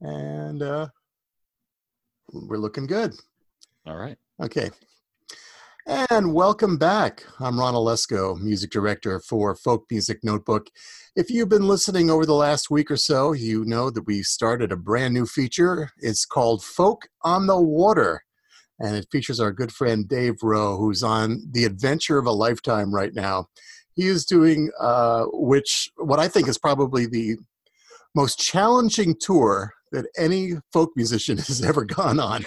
and uh, we're looking good. All right. Okay. And welcome back. I'm Ron Olesko, music director for Folk Music Notebook. If you've been listening over the last week or so, you know that we started a brand new feature. It's called Folk on the Water, and it features our good friend Dave Rowe, who's on the adventure of a lifetime right now. He is doing, uh, which what I think is probably the most challenging tour that any folk musician has ever gone on.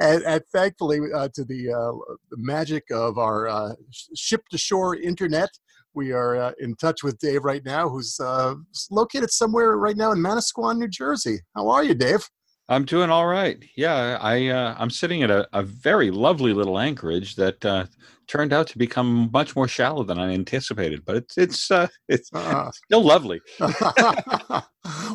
and, and, thankfully, uh, to the, uh, the, magic of our uh, ship to shore internet, we are uh, in touch with Dave right now, who's uh, located somewhere right now in Manasquan, New Jersey. How are you, Dave? I'm doing all right. Yeah, I uh, I'm sitting at a, a very lovely little anchorage that uh, turned out to become much more shallow than I anticipated, but it's it's uh, it's uh, still lovely.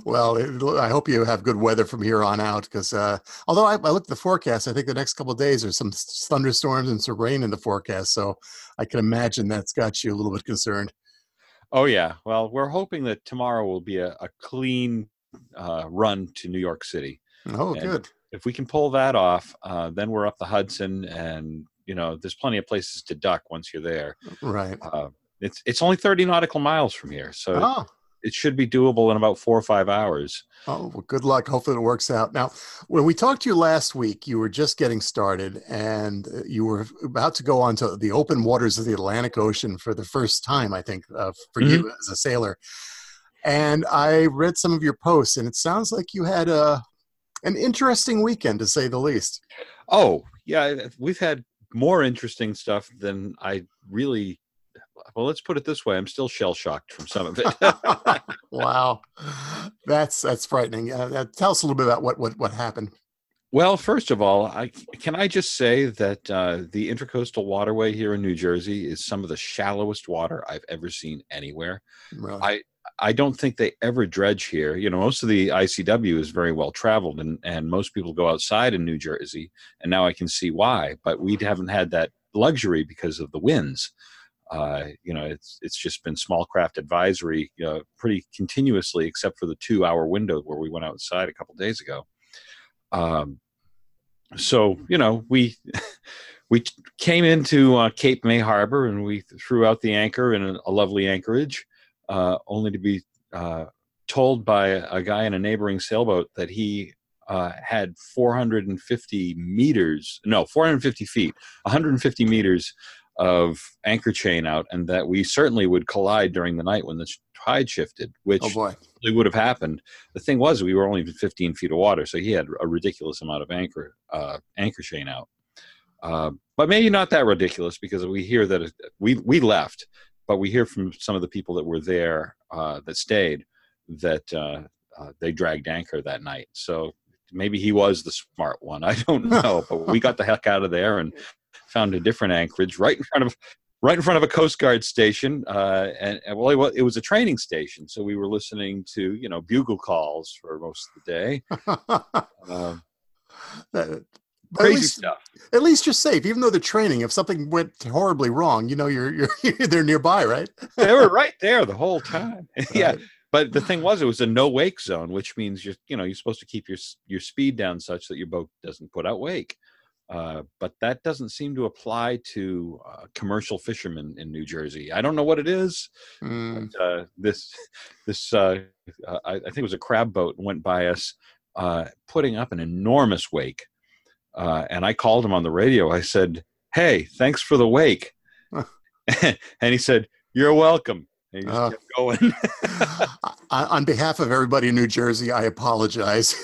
well, it, I hope you have good weather from here on out. Because uh, although I, I looked at the forecast, I think the next couple of days there's some thunderstorms and some rain in the forecast, so I can imagine that's got you a little bit concerned. Oh yeah. Well, we're hoping that tomorrow will be a, a clean uh, run to New York City. Oh, and good. If we can pull that off, uh, then we're up the Hudson, and you know, there's plenty of places to duck once you're there. Right. Uh, it's it's only 30 nautical miles from here, so oh. it should be doable in about four or five hours. Oh, well, good luck. Hopefully, it works out. Now, when we talked to you last week, you were just getting started, and uh, you were about to go onto the open waters of the Atlantic Ocean for the first time, I think, uh, for mm-hmm. you as a sailor. And I read some of your posts, and it sounds like you had a an interesting weekend to say the least. Oh, yeah, we've had more interesting stuff than I really well let's put it this way i'm still shell shocked from some of it. Wow. That's that's frightening. Uh, tell us a little bit about what what, what happened. Well first of all i can i just say that uh, the intercoastal waterway here in new jersey is some of the shallowest water i've ever seen anywhere. Really? i I don't think they ever dredge here. You know, most of the ICW is very well traveled, and and most people go outside in New Jersey, and now I can see why. But we haven't had that luxury because of the winds. Uh, you know, it's it's just been small craft advisory you know, pretty continuously, except for the two hour window where we went outside a couple days ago. Um, so you know, we. we came into uh, Cape May Harbor and we threw out the anchor in a, a lovely anchorage uh, only to be uh, told by a guy in a neighboring sailboat that he uh, had 450 meters, no, 450 feet, 150 meters of anchor chain out, and that we certainly would collide during the night when the tide shifted, which oh would have happened. The thing was, we were only 15 feet of water, so he had a ridiculous amount of anchor uh, anchor chain out. Uh, but maybe not that ridiculous because we hear that it, we we left but we hear from some of the people that were there uh, that stayed that uh, uh, they dragged anchor that night. So maybe he was the smart one. I don't know, but we got the heck out of there and found a different anchorage right in front of right in front of a Coast Guard station. Uh, and, and, well, it was a training station, so we were listening to you know bugle calls for most of the day. uh, Crazy at least, stuff. At least you're safe, even though they're training. If something went horribly wrong, you know you're you're they're nearby, right? they were right there the whole time. Right. yeah, but the thing was, it was a no wake zone, which means you're you know you're supposed to keep your your speed down such that your boat doesn't put out wake. Uh, but that doesn't seem to apply to uh, commercial fishermen in New Jersey. I don't know what it is. Mm. But, uh, this this uh, uh, I, I, think it was a crab boat went by us, putting up an enormous wake uh, and I called him on the radio. I said, "Hey, thanks for the wake," and he said, "You're welcome." And he just uh, kept going. on behalf of everybody in New Jersey, I apologize.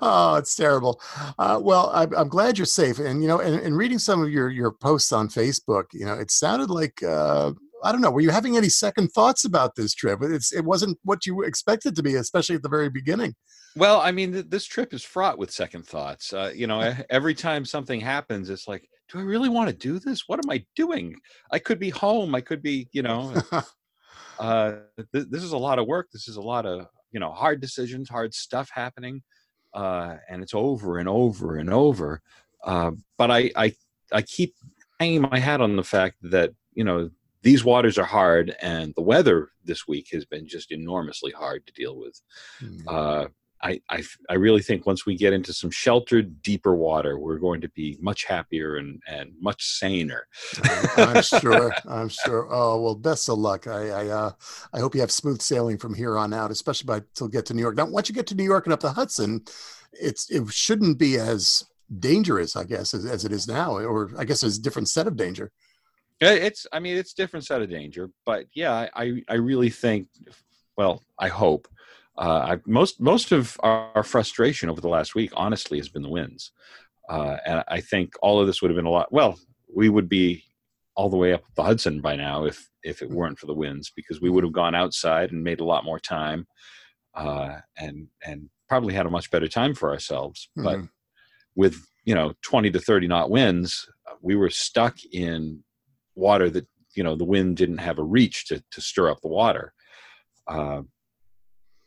oh, it's terrible. Uh, well, I'm, I'm, glad you're safe, and you know, and, and, reading some of your your posts on Facebook, you know, it sounded like uh, I don't know. Were you having any second thoughts about this trip? It's it wasn't what you expected to be, especially at the very beginning. Well, I mean, th- this trip is fraught with second thoughts. Uh, you know, every time something happens, it's like, do I really want to do this? What am I doing? I could be home. I could be, you know, uh, th- this is a lot of work. This is a lot of, you know, hard decisions, hard stuff happening. Uh, and it's over and over and over. Uh, but I, I, I keep hanging my hat on the fact that, you know, these waters are hard, and the weather this week has been just enormously hard to deal with. Mm. Uh, I, I, I really think once we get into some sheltered, deeper water, we're going to be much happier and, and much saner. I'm sure. I'm sure. Oh well, best of luck. I I, uh, I hope you have smooth sailing from here on out, especially by till get to New York. Now, once you get to New York and up the Hudson, it's it shouldn't be as dangerous, I guess, as, as it is now, or I guess it's a different set of danger. It's, I mean, it's different set of danger, but yeah, I, I really think, well, I hope. Uh, I, most most of our, frustration over the last week, honestly, has been the winds, uh, and I think all of this would have been a lot. Well, we would be all the way up the Hudson by now if if it weren't for the winds, because we would have gone outside and made a lot more time, uh, and and probably had a much better time for ourselves. Mm-hmm. But with you know 20 to 30 knot winds, we were stuck in water that you know the wind didn't have a reach to to stir up the water, uh,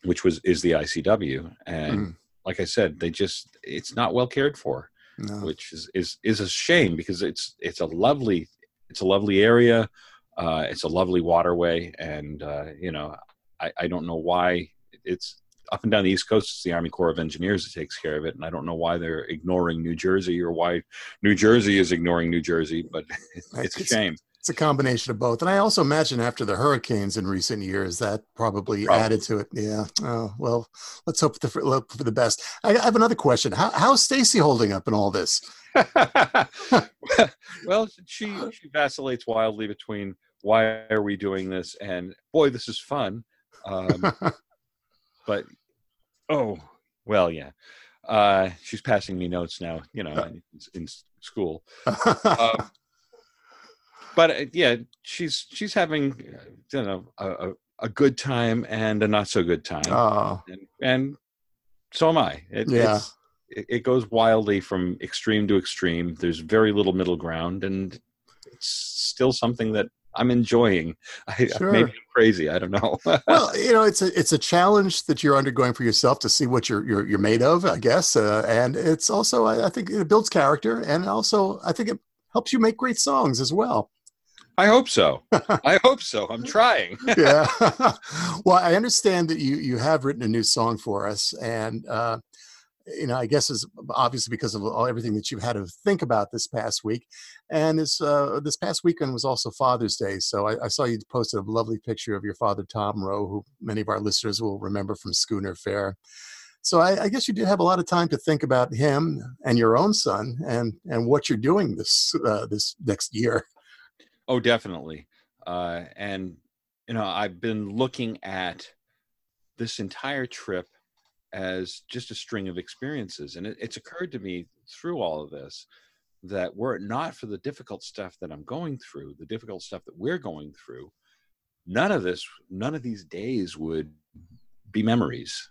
which was is the ICW, and mm. like I said, they just it's not well cared for, no. which is is is a shame because it's it's a lovely it's a lovely area, uh, it's a lovely waterway, and uh, you know I I don't know why it's up and down the East Coast, it's the Army Corps of Engineers that takes care of it, and I don't know why they're ignoring New Jersey or why New Jersey is ignoring New Jersey, but it's, it's a shame. It's a combination of both, and I also imagine after the hurricanes in recent years, that probably, probably. added to it. Yeah. Oh well, let's hope for, for the best. I, I have another question. How, how's Stacy holding up in all this? well, she she vacillates wildly between why are we doing this and boy, this is fun. Um, but oh. well yeah. Uh she's passing me notes now you know in, in school. Uh, but uh, yeah she's she's having uh, you know a, a, good time and a not so good time. Oh. and, and so am i. It, yeah. it, it goes wildly from extreme to extreme. There's very little middle ground and it's still something that I'm enjoying. I, sure. Maybe I'm crazy. I don't know. well, you know, it's a it's a challenge that you're undergoing for yourself to see what you're you're, you're made of, I guess. Uh, and it's also, I, I, think, it builds character, and also, I think it helps you make great songs as well. I hope so. I hope so. I'm trying. yeah. well, I understand that you you have written a new song for us, and uh, you know, I guess is obviously because of all everything that you've had to think about this past week. And this uh, this past weekend was also Father's Day, so I, I, saw you posted a lovely picture of your father Tom Rowe, who many of our listeners will remember from Schooner Fare. So I, I guess you did have a lot of time to think about him and your own son, and and what you're doing this uh, this next year. Oh, definitely. Uh, and you know, I've been looking at this entire trip as just a string of experiences. And it, it's occurred to me through all of this that were it not for the difficult stuff that I'm going through, the difficult stuff that we're going through, none of this, none of these days would be memories.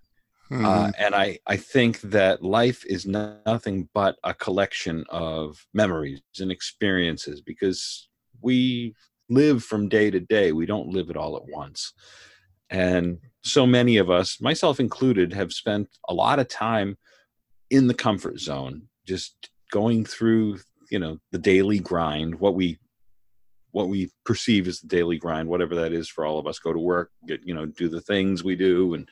Mm-hmm. Uh, and I, I think that life is nothing but a collection of memories and experiences because we live from day to day. We don't live it all at once. And so many of us, myself included, have spent a lot of time in the comfort zone, just going through, you know, the daily grind, what we what we perceive as the daily grind, whatever that is for all of us, go to work, get, you know, do the things we do. And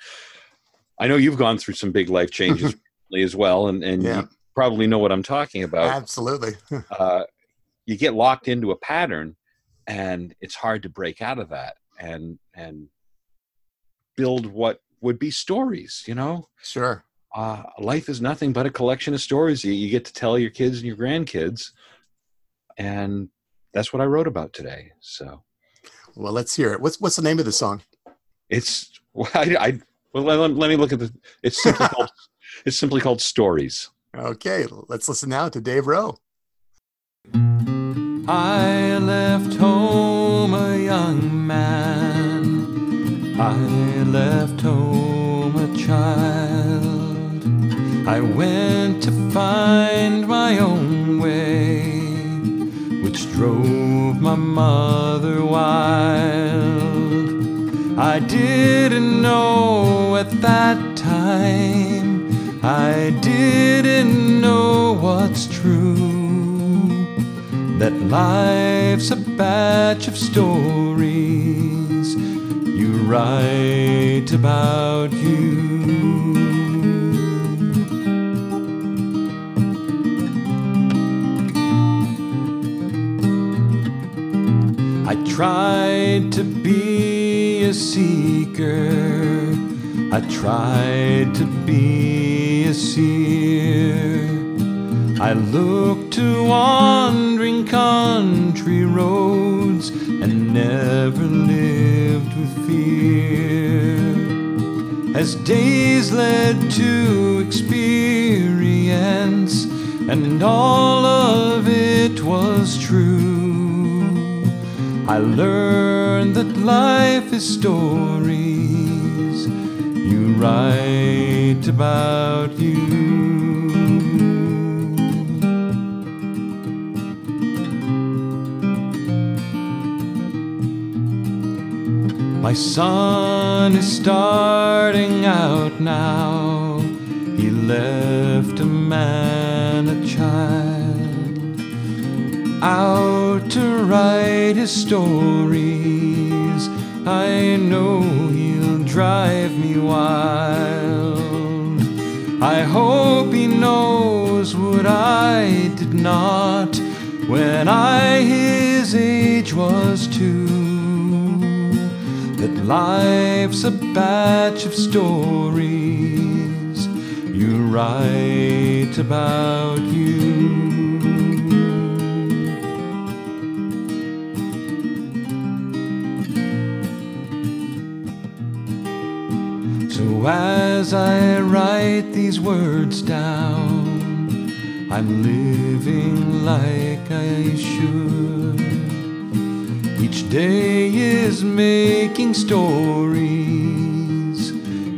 I know you've gone through some big life changes as well, and, and yeah. you probably know what I'm talking about. Absolutely. uh, you get locked into a pattern and it's hard to break out of that. And, and build what would be stories you know? Sure. Uh, life is nothing but a collection of stories. You, you get to tell your kids and your grandkids and that's what i wrote about today so. Well let's hear it. What's what's the name of the song? It's i, I well let, let, me look at the it's simply called it's simply called stories. Okay let's listen now to dave rowe. I left home a young man I left home a child. I went to find my own way, which drove my mother wild. I didn't know at that time, I didn't know what's true, that life's a batch of stories write about you. I tried to be a seeker. I tried to be a seer. I looked to wandering country roads never lived with fear. As days led to experience, and all of it was true. I learned that life is stories you write about you. My son is starting out now. He left a man a child out to write his stories. I know he'll drive me wild. I hope he knows what I did not when I his age was two. Life's a batch of stories you write about you. So as I write these words down, I'm living like I should. Each day is making stories,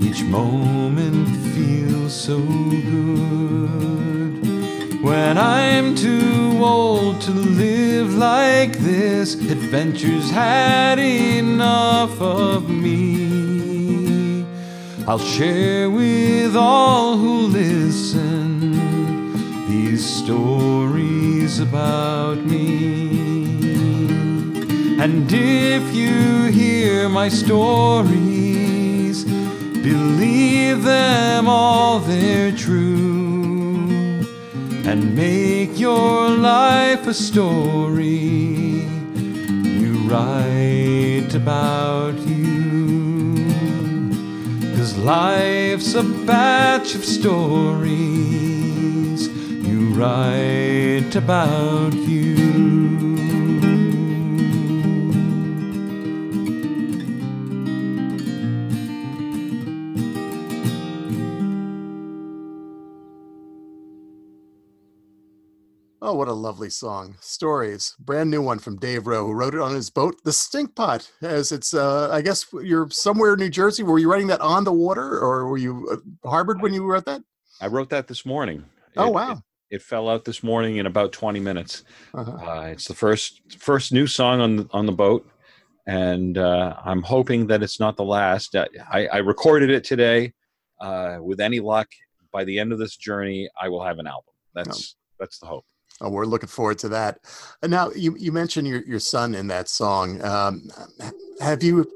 each moment feels so good. When I'm too old to live like this, adventures had enough of me. I'll share with all who listen these stories about me. And if you hear my stories, believe them all, they're true. And make your life a story you write about you. Cause life's a batch of stories you write about you. Lovely song. Stories. Brand new one from Dave Rowe, who wrote it on his boat, The Stinkpot. As it's, uh, I guess you're somewhere in New Jersey. Were you writing that on the water or were you uh, harbored when you wrote that? I wrote that this morning. Oh, It- wow. It, it fell out this morning in about 20 minutes. Uh-huh. Uh, it's the first first new song on the, on the boat, and uh, I'm hoping that it's not the last. I, I recorded it today. Uh, with any luck, by the end of this journey, I will have an album. That's that's the hope. Oh, we're looking forward to that. And now you, you mentioned your, your son in that song. Um, have you,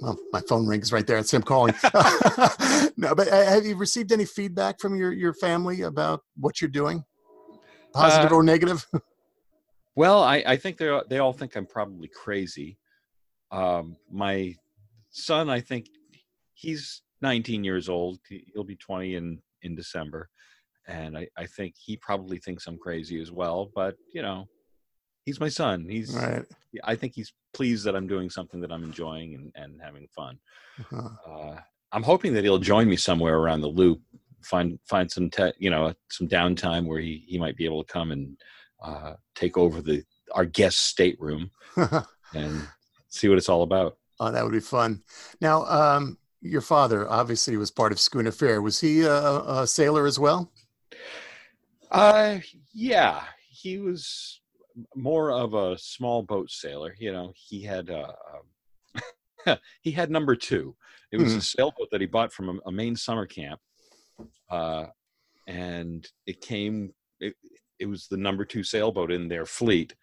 well, my phone rings right there. It's him calling. no, but uh, have you received any feedback from your, your family about what you're doing? Positive Uh, or negative? Well, I, I think they they all think I'm probably crazy. Um, my son, I think he's 19 years old. He- He'll be 20 in in December, and I, I think he probably thinks I'm crazy as well. But you know, he's my son. He's right. I think he's pleased that I'm doing something that I'm enjoying and, and having fun. Uh-huh. Uh, I'm hoping that he'll join me somewhere around the loop, find find some te- you know some downtime where he he might be able to come and uh, take over the our guest stateroom and see what it's all about. oh, that would be fun. Now, um, your father obviously was part of Schooner Fare. Was he a, a sailor as well? Uh, yeah, he was more of a small boat sailor. You know, he had uh, um, he had number two. It was a sailboat that he bought from a, a Maine summer camp, uh, and it came. It, it was the number two sailboat in their fleet.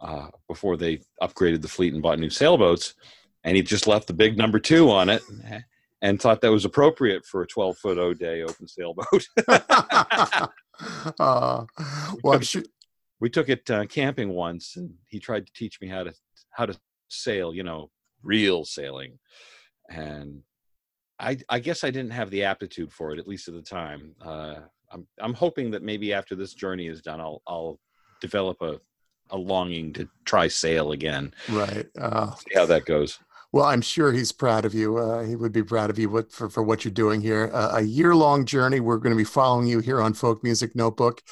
uh, before they upgraded the fleet and bought new sailboats, and he just left the big number two on it and thought that was appropriate for a 12 foot O'Day open sailboat. uh, well, we, took, we took it uh, camping once, and he tried to teach me how to how to sail, you know, real sailing, and I I guess I didn't have the aptitude for it, at least at the time. Uh, I'm I'm hoping that maybe after this journey is done, I'll I'll develop a a longing to try sail again. Right. Uh, See how that goes. Well, I'm sure he's proud of you. Uh, he would be proud of you what, for, for what you're doing here. Uh, a year long journey. We're going to be following you here on Folk Music Notebook.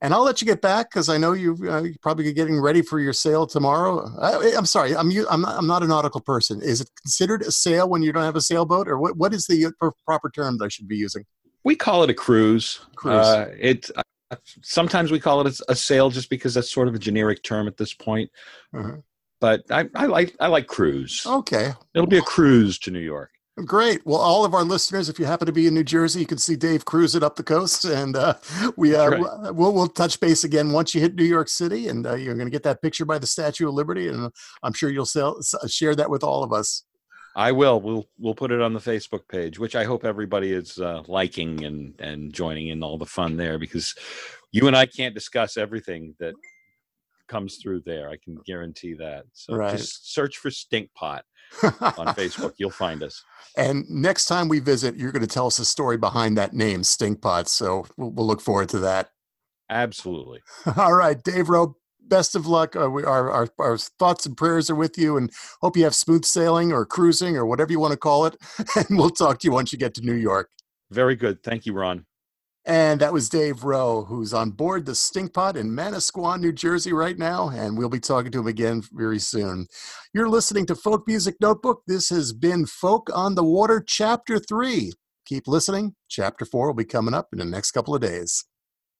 And I'll let you get back because I know you, uh, you're probably getting ready for your sail tomorrow. I, am sorry, I'm, I'm, not, I'm not a nautical person. Is it considered a sail when you don't have a sailboat? Or what, what is the uh, proper term that I should be using? We call it a cruise. Cruise. Uh, it, uh, sometimes we call it a, a, sail just because that's sort of a generic term at this point. Uh-huh but I, I like I like cruise. Okay, it'll be a cruise to New York. Great. Well, all of our listeners, if you happen to be in New Jersey, you can see Dave cruising up the coast, and uh, we uh, right. we'll we'll touch base again once you hit New York City, and uh, you're going to get that picture by the Statue of Liberty, and I'm sure you'll sell, share that with all of us. I will. We'll we'll put it on the Facebook page, which I hope everybody is uh, liking and and joining in all the fun there, because you and I can't discuss everything that comes through there. I can guarantee that. So right. just search for Stinkpot on Facebook. You'll find us. And next time we visit, you're going to tell us the story behind that name, Stinkpot. So we'll, we'll look forward to that. Absolutely. All right, Dave Rowe. Best of luck. Uh, we, our, our, our thoughts and prayers are with you, and hope you have smooth sailing or cruising or whatever you want to call it. And we'll talk to you once you get to New York. Very good. Thank you, Ron. And that was Dave Rowe, who's on board the Stinkpot in Manasquan, New Jersey right now. And we'll be talking to him again very soon. You're listening to Folk Music Notebook. This has been Folk on the Water, Chapter 3. Keep listening. Chapter 4 will be coming up in the next couple of days.